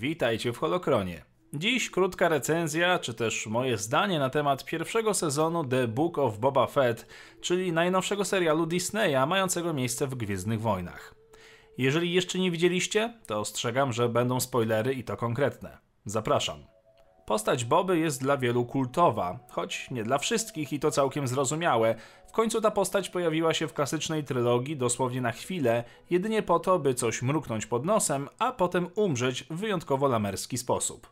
Witajcie w Holokronie. Dziś krótka recenzja, czy też moje zdanie na temat pierwszego sezonu The Book of Boba Fett, czyli najnowszego serialu Disneya mającego miejsce w Gwiezdnych Wojnach. Jeżeli jeszcze nie widzieliście, to ostrzegam, że będą spoilery i to konkretne. Zapraszam. Postać Boby jest dla wielu kultowa, choć nie dla wszystkich i to całkiem zrozumiałe. W końcu ta postać pojawiła się w klasycznej trylogii dosłownie na chwilę, jedynie po to, by coś mruknąć pod nosem, a potem umrzeć w wyjątkowo lamerski sposób.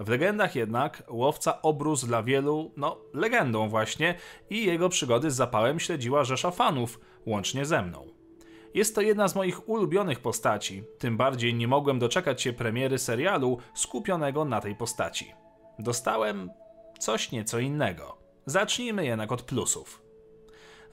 W legendach jednak łowca obrósł dla wielu, no, legendą właśnie i jego przygody z zapałem śledziła rzesza fanów, łącznie ze mną. Jest to jedna z moich ulubionych postaci, tym bardziej nie mogłem doczekać się premiery serialu skupionego na tej postaci. Dostałem coś nieco innego. Zacznijmy jednak od plusów.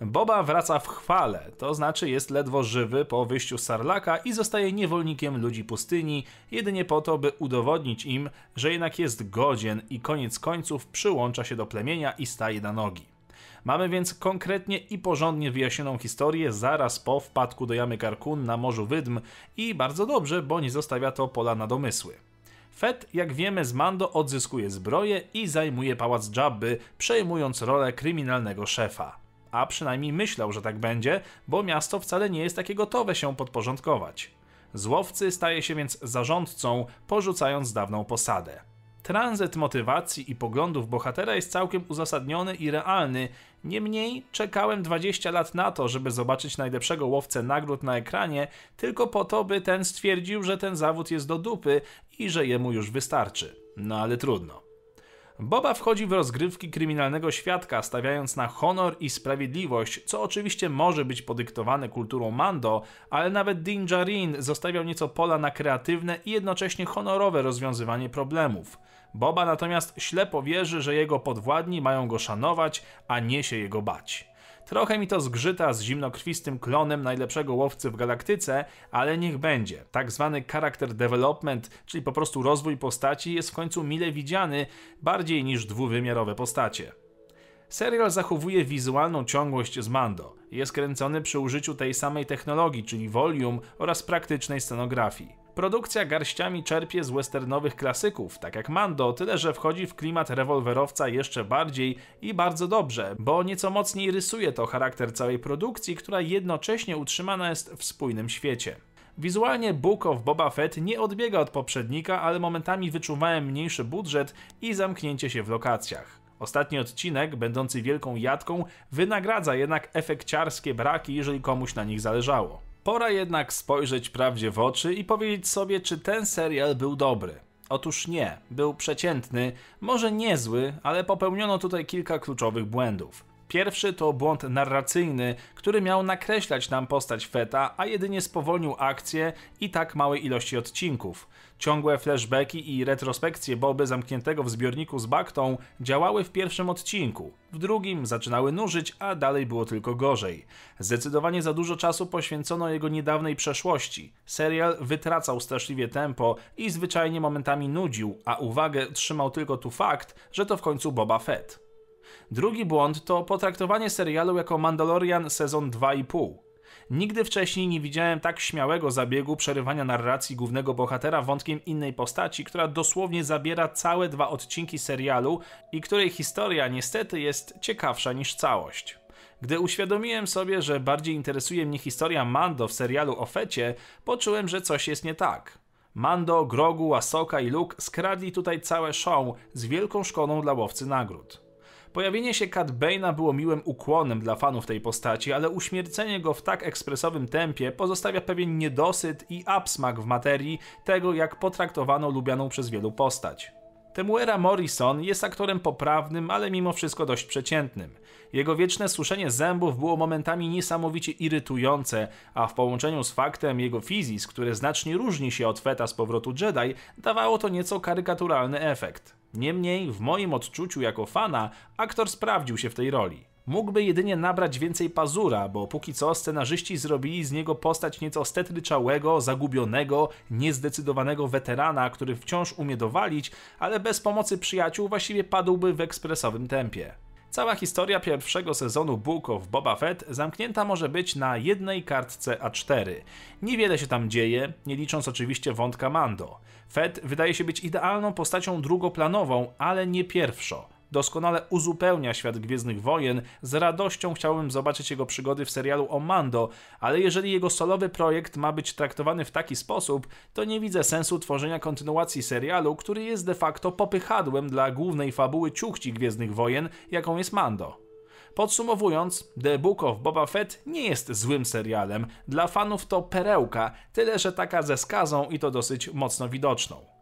Boba wraca w chwale, to znaczy jest ledwo żywy po wyjściu z Sarlaka i zostaje niewolnikiem ludzi pustyni, jedynie po to, by udowodnić im, że jednak jest godzien i koniec końców przyłącza się do plemienia i staje na nogi. Mamy więc konkretnie i porządnie wyjaśnioną historię zaraz po wpadku do jamy Karkun na Morzu Wydm i bardzo dobrze, bo nie zostawia to pola na domysły. Fett, jak wiemy, z Mando odzyskuje zbroję i zajmuje pałac Jabby, przejmując rolę kryminalnego szefa. A przynajmniej myślał, że tak będzie, bo miasto wcale nie jest takie gotowe się podporządkować. Z łowcy staje się więc zarządcą, porzucając dawną posadę. Tranzyt motywacji i poglądów bohatera jest całkiem uzasadniony i realny, niemniej czekałem 20 lat na to, żeby zobaczyć najlepszego łowcę nagród na ekranie, tylko po to, by ten stwierdził, że ten zawód jest do dupy i że jemu już wystarczy. No ale trudno. Boba wchodzi w rozgrywki kryminalnego świadka, stawiając na honor i sprawiedliwość, co oczywiście może być podyktowane kulturą Mando, ale nawet Din Djarin zostawiał nieco pola na kreatywne i jednocześnie honorowe rozwiązywanie problemów. Boba natomiast ślepo wierzy, że jego podwładni mają go szanować, a nie się jego bać. Trochę mi to zgrzyta z zimnokrwistym klonem najlepszego łowcy w galaktyce, ale niech będzie. Tak zwany character development, czyli po prostu rozwój postaci, jest w końcu mile widziany, bardziej niż dwuwymiarowe postacie. Serial zachowuje wizualną ciągłość z Mando. Jest kręcony przy użyciu tej samej technologii, czyli volume oraz praktycznej scenografii. Produkcja garściami czerpie z westernowych klasyków, tak jak Mando, tyle że wchodzi w klimat rewolwerowca jeszcze bardziej i bardzo dobrze, bo nieco mocniej rysuje to charakter całej produkcji, która jednocześnie utrzymana jest w spójnym świecie. Wizualnie Book of Boba Fett nie odbiega od poprzednika, ale momentami wyczuwałem mniejszy budżet i zamknięcie się w lokacjach. Ostatni odcinek, będący wielką jadką, wynagradza jednak efekciarskie braki, jeżeli komuś na nich zależało. Pora jednak spojrzeć prawdzie w oczy i powiedzieć sobie, czy ten serial był dobry. Otóż nie, był przeciętny, może niezły, ale popełniono tutaj kilka kluczowych błędów. Pierwszy to błąd narracyjny, który miał nakreślać nam postać Feta, a jedynie spowolnił akcję i tak małej ilości odcinków. Ciągłe flashbacki i retrospekcje Boby zamkniętego w zbiorniku z Baktą działały w pierwszym odcinku. W drugim zaczynały nużyć, a dalej było tylko gorzej. Zdecydowanie za dużo czasu poświęcono jego niedawnej przeszłości. Serial wytracał straszliwie tempo i zwyczajnie momentami nudził, a uwagę trzymał tylko tu fakt, że to w końcu Boba Fett. Drugi błąd to potraktowanie serialu jako Mandalorian sezon 2,5. Nigdy wcześniej nie widziałem tak śmiałego zabiegu przerywania narracji głównego bohatera wątkiem innej postaci, która dosłownie zabiera całe dwa odcinki serialu i której historia niestety jest ciekawsza niż całość. Gdy uświadomiłem sobie, że bardziej interesuje mnie historia Mando w serialu o Fecie, poczułem, że coś jest nie tak. Mando, Grogu, Asoka i Luke skradli tutaj całe show z wielką szkodą dla łowcy nagród. Pojawienie się Cat Bane'a było miłym ukłonem dla fanów tej postaci, ale uśmiercenie go w tak ekspresowym tempie pozostawia pewien niedosyt i absmak w materii tego, jak potraktowano lubianą przez wielu postać. Temuera Morrison jest aktorem poprawnym, ale mimo wszystko dość przeciętnym. Jego wieczne suszenie zębów było momentami niesamowicie irytujące, a w połączeniu z faktem jego fizis, który znacznie różni się od Feta z powrotu Jedi, dawało to nieco karykaturalny efekt. Niemniej, w moim odczuciu jako fana, aktor sprawdził się w tej roli. Mógłby jedynie nabrać więcej pazura, bo póki co scenarzyści zrobili z niego postać nieco stetryczałego, zagubionego, niezdecydowanego weterana, który wciąż umie dowalić, ale bez pomocy przyjaciół właściwie padłby w ekspresowym tempie. Cała historia pierwszego sezonu Book of Boba Fett zamknięta może być na jednej kartce A4. Niewiele się tam dzieje, nie licząc oczywiście wątka Mando. Fett wydaje się być idealną postacią drugoplanową, ale nie pierwszą doskonale uzupełnia świat Gwiezdnych Wojen. Z radością chciałbym zobaczyć jego przygody w serialu o Mando, ale jeżeli jego solowy projekt ma być traktowany w taki sposób, to nie widzę sensu tworzenia kontynuacji serialu, który jest de facto popychadłem dla głównej fabuły ciuchci Gwiezdnych Wojen, jaką jest Mando. Podsumowując, The Book of Boba Fett nie jest złym serialem. Dla fanów to perełka, tyle że taka ze skazą i to dosyć mocno widoczną.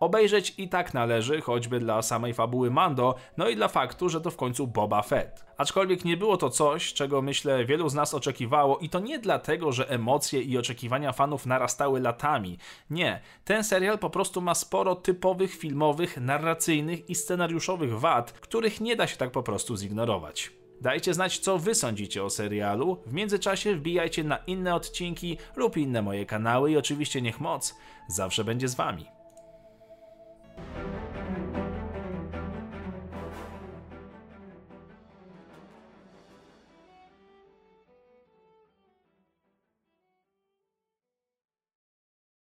Obejrzeć i tak należy, choćby dla samej fabuły Mando, no i dla faktu, że to w końcu Boba Fett. Aczkolwiek nie było to coś, czego myślę wielu z nas oczekiwało i to nie dlatego, że emocje i oczekiwania fanów narastały latami. Nie, ten serial po prostu ma sporo typowych filmowych, narracyjnych i scenariuszowych wad, których nie da się tak po prostu zignorować. Dajcie znać, co wy sądzicie o serialu. W międzyczasie wbijajcie na inne odcinki lub inne moje kanały i oczywiście niech moc zawsze będzie z wami.